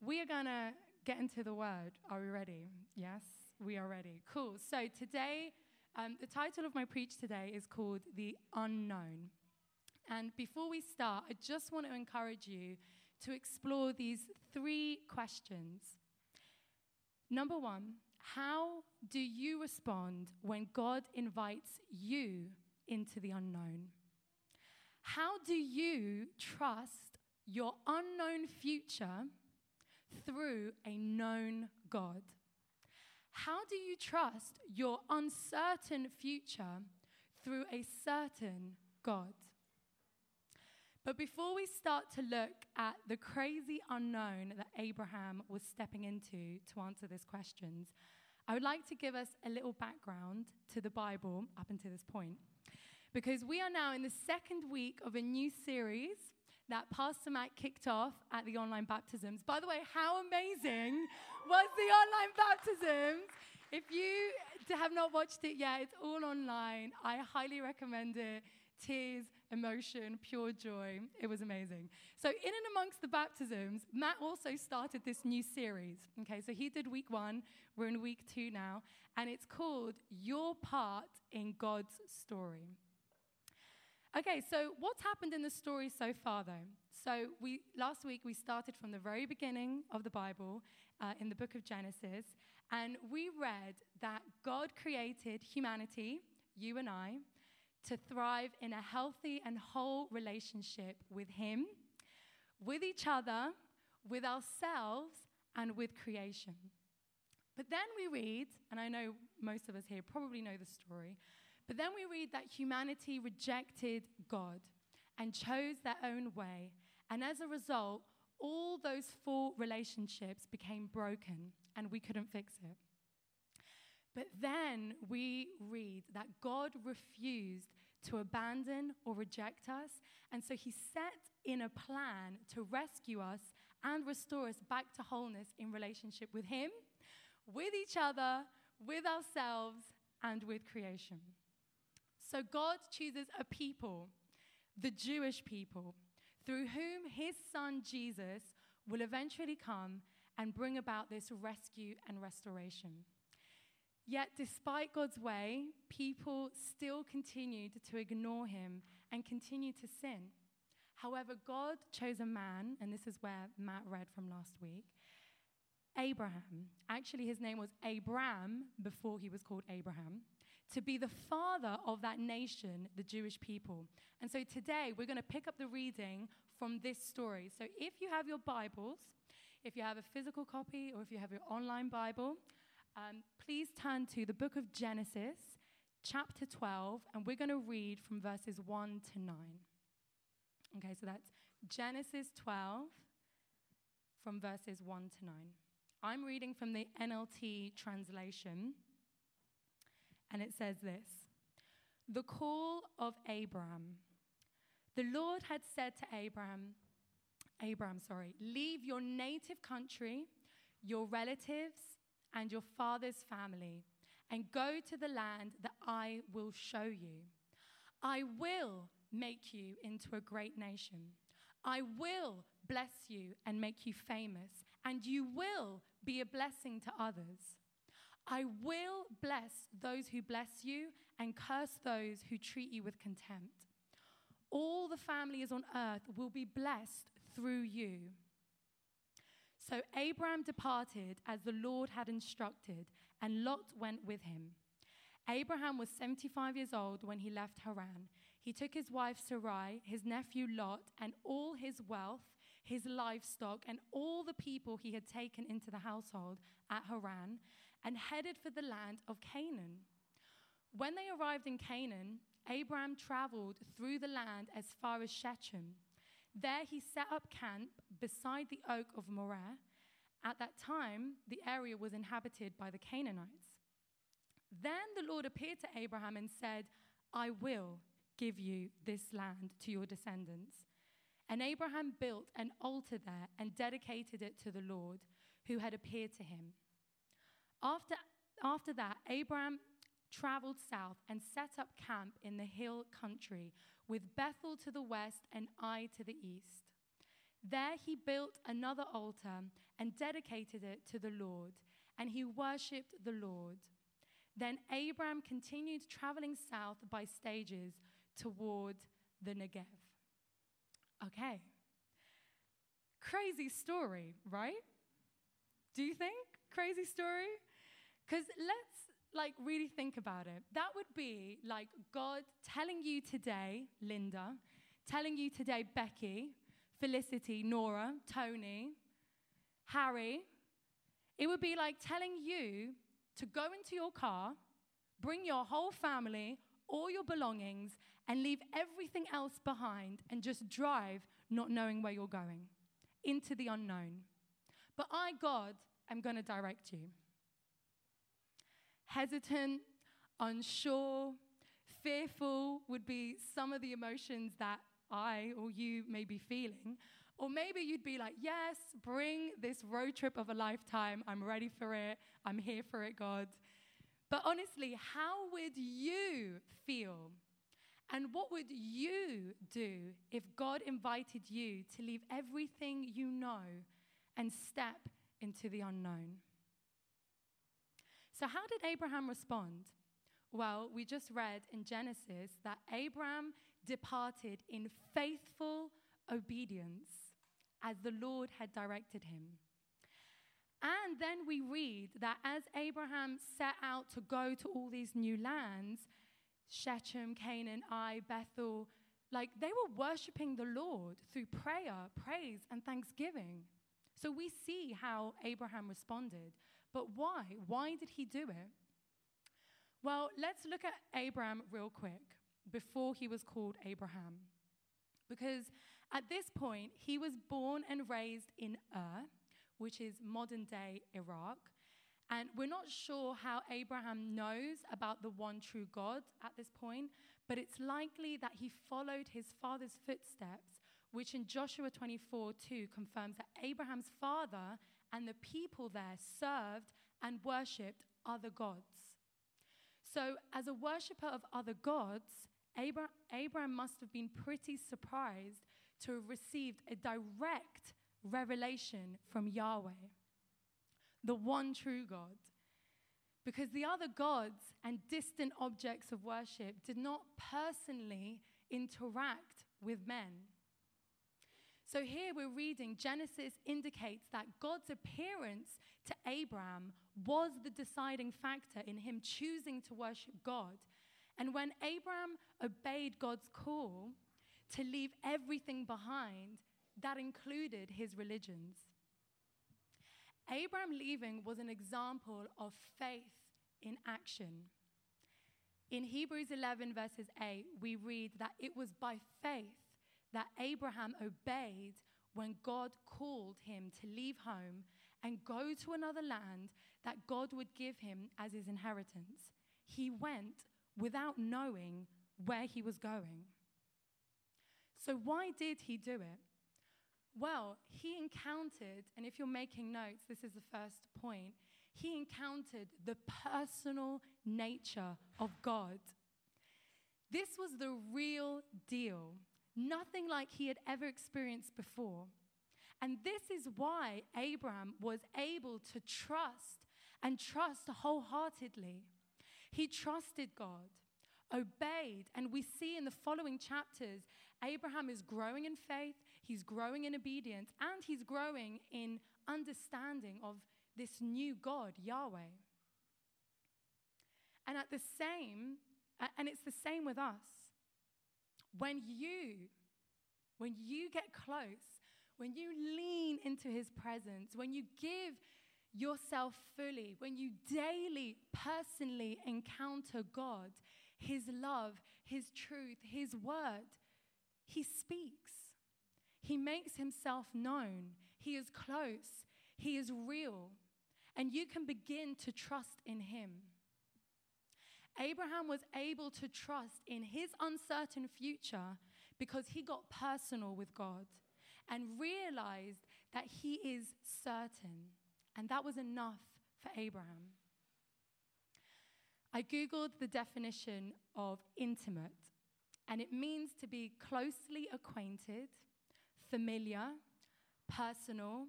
We are going to get into the word. Are we ready? Yes, we are ready. Cool. So today, um, the title of my preach today is called The Unknown. And before we start, I just want to encourage you to explore these three questions. Number one, how do you respond when God invites you into the unknown? How do you trust your unknown future through a known God? How do you trust your uncertain future through a certain God? But before we start to look at the crazy unknown that Abraham was stepping into to answer these questions, I would like to give us a little background to the Bible up until this point. Because we are now in the second week of a new series that Pastor Matt kicked off at the online baptisms. By the way, how amazing was the online baptisms? If you have not watched it yet, it's all online. I highly recommend it. Tears, emotion, pure joy. It was amazing. So, in and amongst the baptisms, Matt also started this new series. Okay, so he did week one, we're in week two now, and it's called Your Part in God's Story. Okay, so what's happened in the story so far, though? So we last week we started from the very beginning of the Bible uh, in the book of Genesis, and we read that God created humanity, you and I, to thrive in a healthy and whole relationship with Him, with each other, with ourselves, and with creation. But then we read, and I know most of us here probably know the story, but then we read that humanity rejected God and chose their own way. And as a result, all those four relationships became broken and we couldn't fix it. But then we read that God refused to abandon or reject us. And so he set in a plan to rescue us and restore us back to wholeness in relationship with Him, with each other, with ourselves, and with creation. So God chooses a people, the Jewish people, through whom his son Jesus will eventually come and bring about this rescue and restoration. Yet, despite God's way, people still continued to ignore him and continue to sin. However, God chose a man, and this is where Matt read from last week Abraham. Actually, his name was Abram before he was called Abraham to be the father of that nation, the Jewish people. And so today we're going to pick up the reading from this story. So if you have your Bibles, if you have a physical copy or if you have your online Bible, um, please turn to the book of Genesis, chapter 12, and we're going to read from verses 1 to 9. Okay, so that's Genesis 12 from verses 1 to 9. I'm reading from the NLT translation. And it says this The call of Abram. The Lord had said to Abram, Abram, sorry, leave your native country, your relatives, and your father's family, and go to the land that I will show you. I will make you into a great nation. I will bless you and make you famous, and you will be a blessing to others. I will bless those who bless you and curse those who treat you with contempt. All the families on earth will be blessed through you. So Abram departed as the Lord had instructed, and Lot went with him. Abraham was 75 years old when he left Haran. He took his wife Sarai, his nephew Lot, and all his wealth, his livestock, and all the people he had taken into the household at Haran and headed for the land of Canaan. When they arrived in Canaan, Abram traveled through the land as far as Shechem. There he set up camp beside the oak of Moreh. At that time, the area was inhabited by the Canaanites. Then the Lord appeared to Abraham and said, I will give you this land to your descendants. And Abraham built an altar there and dedicated it to the Lord who had appeared to him. After, after that, Abraham traveled south and set up camp in the hill country with Bethel to the west and Ai to the east. There he built another altar and dedicated it to the Lord, and he worshipped the Lord. Then Abram continued traveling south by stages toward the Negev. Okay. Crazy story, right? Do you think? Crazy story? Because let's like really think about it. That would be like God telling you today, Linda, telling you today, Becky, Felicity, Nora, Tony, Harry. It would be like telling you to go into your car, bring your whole family, all your belongings, and leave everything else behind and just drive not knowing where you're going into the unknown. But I, God, am going to direct you. Hesitant, unsure, fearful would be some of the emotions that I or you may be feeling. Or maybe you'd be like, Yes, bring this road trip of a lifetime. I'm ready for it. I'm here for it, God. But honestly, how would you feel? And what would you do if God invited you to leave everything you know and step into the unknown? So, how did Abraham respond? Well, we just read in Genesis that Abraham departed in faithful obedience as the Lord had directed him. And then we read that as Abraham set out to go to all these new lands, Shechem, Canaan, Ai, Bethel, like they were worshiping the Lord through prayer, praise, and thanksgiving. So we see how Abraham responded. But why? Why did he do it? Well, let's look at Abraham real quick before he was called Abraham. Because at this point, he was born and raised in Ur, which is modern day Iraq. And we're not sure how Abraham knows about the one true God at this point, but it's likely that he followed his father's footsteps, which in Joshua 24 2 confirms that Abraham's father and the people there served and worshipped other gods. So, as a worshiper of other gods, Abraham must have been pretty surprised to have received a direct revelation from Yahweh, the one true God. Because the other gods and distant objects of worship did not personally interact with men. So here we're reading Genesis indicates that God's appearance to Abraham was the deciding factor in him choosing to worship God. And when Abraham obeyed God's call to leave everything behind, that included his religions. Abraham leaving was an example of faith in action. In Hebrews 11, verses 8, we read that it was by faith that Abraham obeyed when God called him to leave home and go to another land that God would give him as his inheritance. He went without knowing where he was going. So, why did he do it? Well, he encountered, and if you're making notes, this is the first point, he encountered the personal nature of God. This was the real deal nothing like he had ever experienced before. And this is why Abraham was able to trust and trust wholeheartedly. He trusted God, obeyed, and we see in the following chapters Abraham is growing in faith, he's growing in obedience, and he's growing in understanding of this new God, Yahweh. And at the same, and it's the same with us. When you, when you get close, when you lean into his presence, when you give yourself fully, when you daily, personally encounter God, his love, his truth, his word, he speaks. He makes himself known. He is close. He is real. And you can begin to trust in him. Abraham was able to trust in his uncertain future because he got personal with God and realized that he is certain. And that was enough for Abraham. I Googled the definition of intimate, and it means to be closely acquainted, familiar, personal,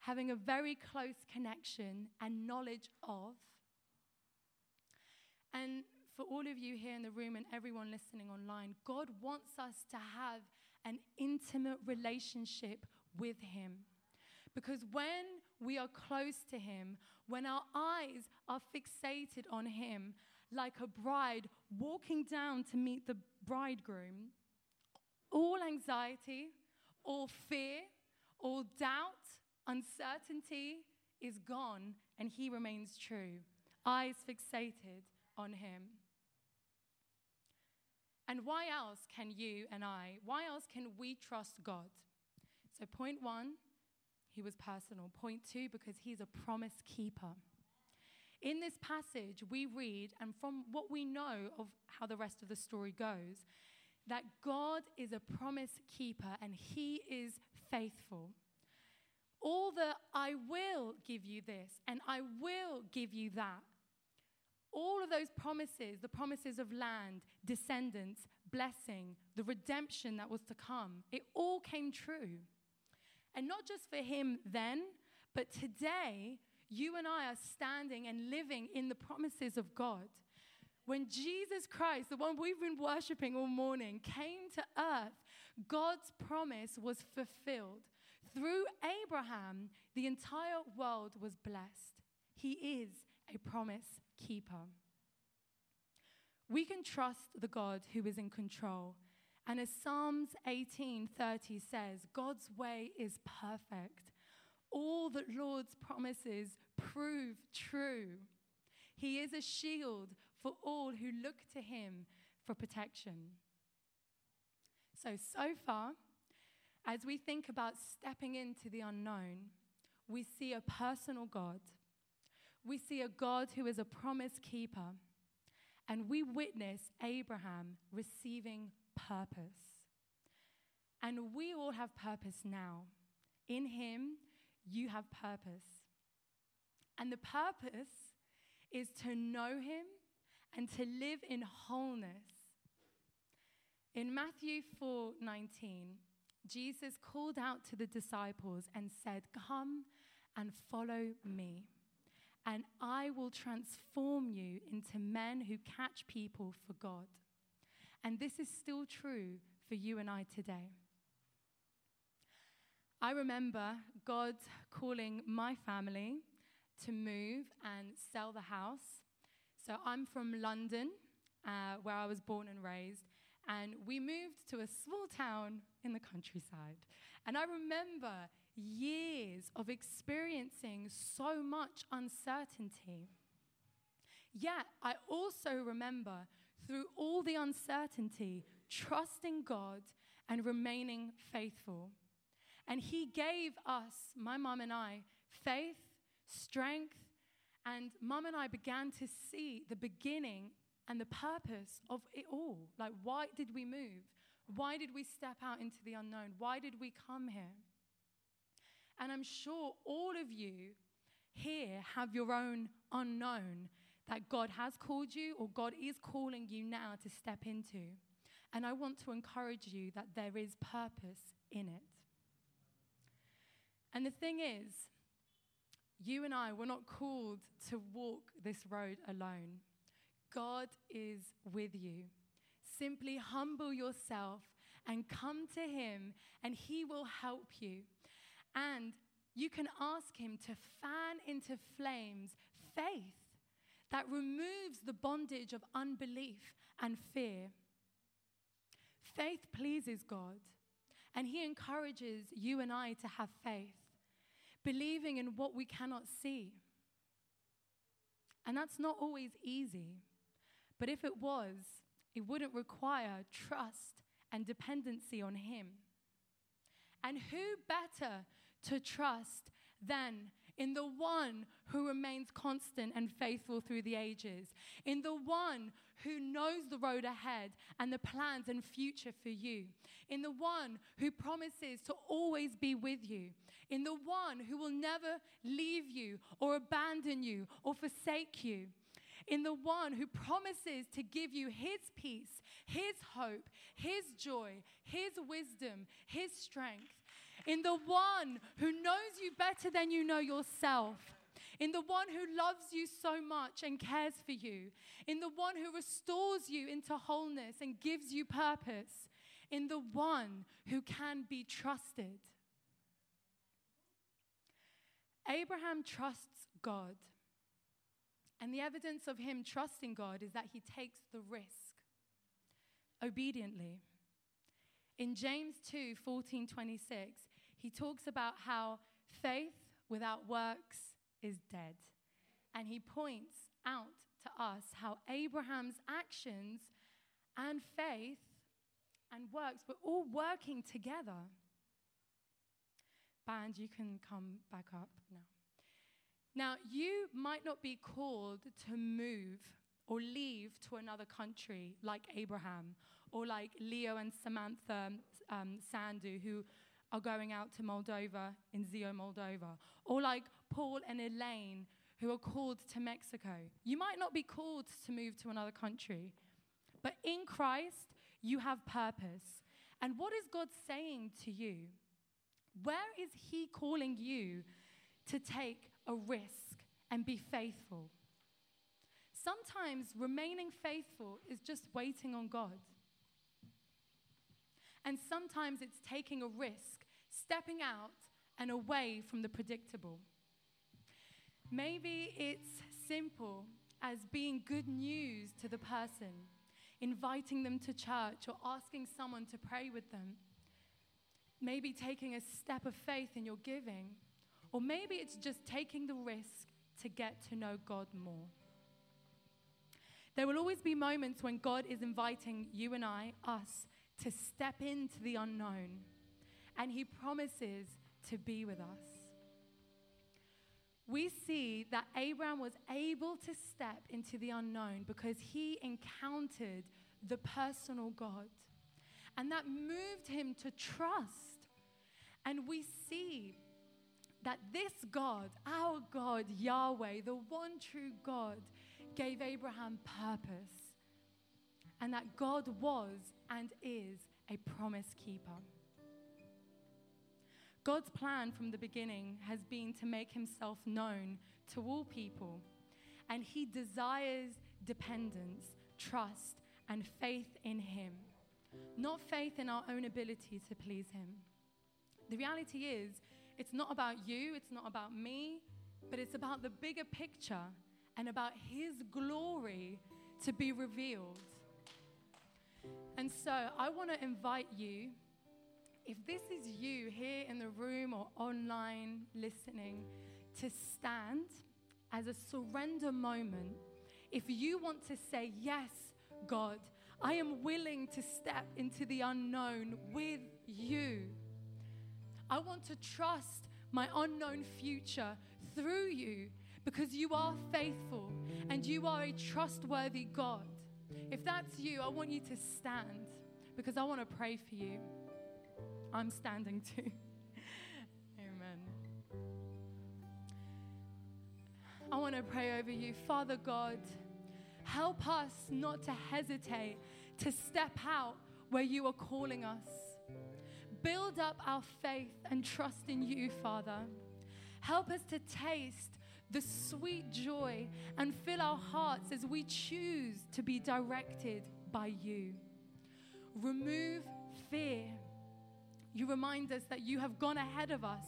having a very close connection and knowledge of. And for all of you here in the room and everyone listening online, God wants us to have an intimate relationship with Him. Because when we are close to Him, when our eyes are fixated on Him, like a bride walking down to meet the bridegroom, all anxiety, all fear, all doubt, uncertainty is gone and He remains true. Eyes fixated on Him. And why else can you and I, why else can we trust God? So, point one, he was personal. Point two, because he's a promise keeper. In this passage, we read, and from what we know of how the rest of the story goes, that God is a promise keeper and he is faithful. All the I will give you this and I will give you that all of those promises, the promises of land, descendants, blessing, the redemption that was to come, it all came true. And not just for him then, but today, you and I are standing and living in the promises of God. When Jesus Christ, the one we've been worshiping all morning, came to earth, God's promise was fulfilled. Through Abraham, the entire world was blessed. He is a promise keeper. We can trust the God who is in control. And as Psalms 18:30 says, God's way is perfect. All that Lord's promises prove true. He is a shield for all who look to him for protection. So, so far, as we think about stepping into the unknown, we see a personal God we see a God who is a promise keeper, and we witness Abraham receiving purpose. And we all have purpose now. In him, you have purpose. And the purpose is to know him and to live in wholeness. In Matthew 4:19, Jesus called out to the disciples and said, "Come and follow me." And I will transform you into men who catch people for God. And this is still true for you and I today. I remember God calling my family to move and sell the house. So I'm from London, uh, where I was born and raised, and we moved to a small town in the countryside. And I remember years of experiencing so much uncertainty. Yet, I also remember through all the uncertainty, trusting God and remaining faithful. And He gave us, my mum and I, faith, strength, and mum and I began to see the beginning and the purpose of it all. Like, why did we move? Why did we step out into the unknown? Why did we come here? And I'm sure all of you here have your own unknown that God has called you or God is calling you now to step into. And I want to encourage you that there is purpose in it. And the thing is, you and I were not called to walk this road alone. God is with you. Simply humble yourself and come to Him, and He will help you. And you can ask Him to fan into flames faith that removes the bondage of unbelief and fear. Faith pleases God, and He encourages you and I to have faith, believing in what we cannot see. And that's not always easy, but if it was, it wouldn't require trust and dependency on Him. And who better to trust than in the one who remains constant and faithful through the ages, in the one who knows the road ahead and the plans and future for you, in the one who promises to always be with you, in the one who will never leave you or abandon you or forsake you. In the one who promises to give you his peace, his hope, his joy, his wisdom, his strength, in the one who knows you better than you know yourself, in the one who loves you so much and cares for you, in the one who restores you into wholeness and gives you purpose, in the one who can be trusted. Abraham trusts God. And the evidence of him trusting God is that he takes the risk obediently. In James 2 14, 26, he talks about how faith without works is dead. And he points out to us how Abraham's actions and faith and works were all working together. Band, you can come back up now. Now, you might not be called to move or leave to another country like Abraham or like Leo and Samantha um, Sandu, who are going out to Moldova in Zeo, Moldova, or like Paul and Elaine, who are called to Mexico. You might not be called to move to another country, but in Christ, you have purpose. And what is God saying to you? Where is He calling you to take a risk and be faithful? Sometimes remaining faithful is just waiting on God. And sometimes it's taking a risk, stepping out and away from the predictable. Maybe it's simple as being good news to the person, inviting them to church or asking someone to pray with them. Maybe taking a step of faith in your giving. Or maybe it's just taking the risk to get to know God more. There will always be moments when God is inviting you and I, us, to step into the unknown, and He promises to be with us. We see that Abraham was able to step into the unknown because he encountered the personal God. And that moved him to trust. And we see that this God, our God, Yahweh, the one true God, gave Abraham purpose and that God was and is a promise keeper. God's plan from the beginning has been to make himself known to all people, and he desires dependence, trust, and faith in him, not faith in our own ability to please him. The reality is, it's not about you, it's not about me, but it's about the bigger picture and about his glory to be revealed. And so I want to invite you, if this is you here in the room or online listening, to stand as a surrender moment. If you want to say, Yes, God, I am willing to step into the unknown with you. I want to trust my unknown future through you because you are faithful and you are a trustworthy God. If that's you, I want you to stand because I want to pray for you. I'm standing too. Amen. I want to pray over you. Father God, help us not to hesitate to step out where you are calling us. Build up our faith and trust in you, Father. Help us to taste the sweet joy and fill our hearts as we choose to be directed by you. Remove fear. You remind us that you have gone ahead of us,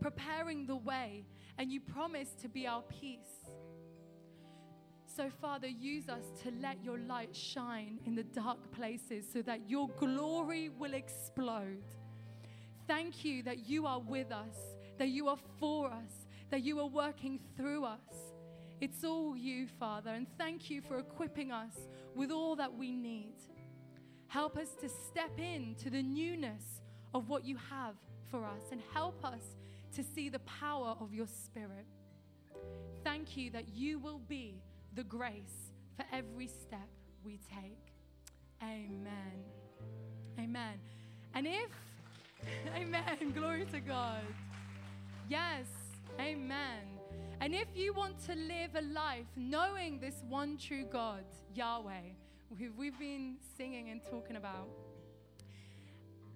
preparing the way, and you promise to be our peace. So, Father, use us to let your light shine in the dark places so that your glory will explode. Thank you that you are with us, that you are for us, that you are working through us. It's all you, Father, and thank you for equipping us with all that we need. Help us to step into the newness of what you have for us and help us to see the power of your Spirit. Thank you that you will be the grace for every step we take. Amen. Amen. And if, amen, glory to God. Yes, Amen. And if you want to live a life knowing this one true God, Yahweh, who we've been singing and talking about,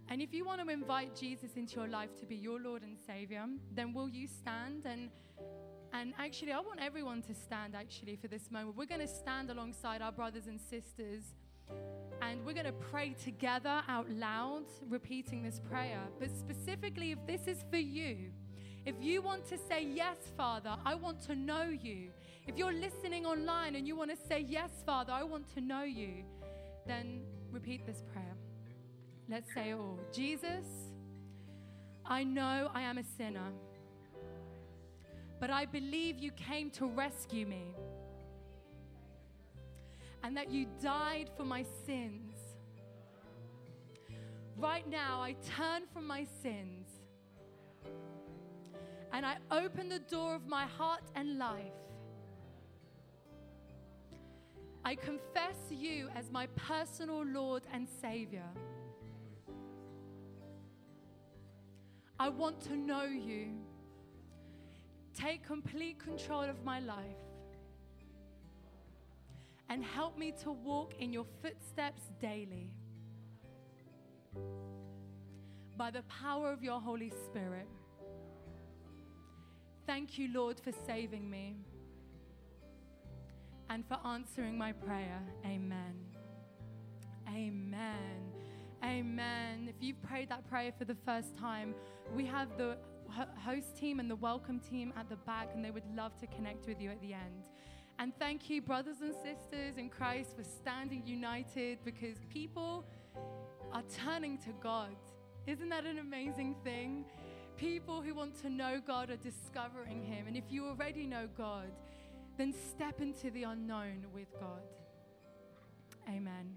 And if you want to invite Jesus into your life to be your Lord and Savior, then will you stand and and actually I want everyone to stand actually for this moment. We're going to stand alongside our brothers and sisters and we're going to pray together out loud repeating this prayer. But specifically if this is for you, if you want to say yes, Father, I want to know you. If you're listening online and you want to say yes, Father, I want to know you, then repeat this prayer. Let's say it all. Jesus, I know I am a sinner, but I believe you came to rescue me and that you died for my sins. Right now, I turn from my sins and I open the door of my heart and life. I confess you as my personal Lord and Savior. I want to know you. Take complete control of my life and help me to walk in your footsteps daily by the power of your Holy Spirit. Thank you, Lord, for saving me and for answering my prayer. Amen. Amen. Amen. If you've prayed that prayer for the first time, we have the host team and the welcome team at the back, and they would love to connect with you at the end. And thank you, brothers and sisters in Christ, for standing united because people are turning to God. Isn't that an amazing thing? People who want to know God are discovering Him. And if you already know God, then step into the unknown with God. Amen.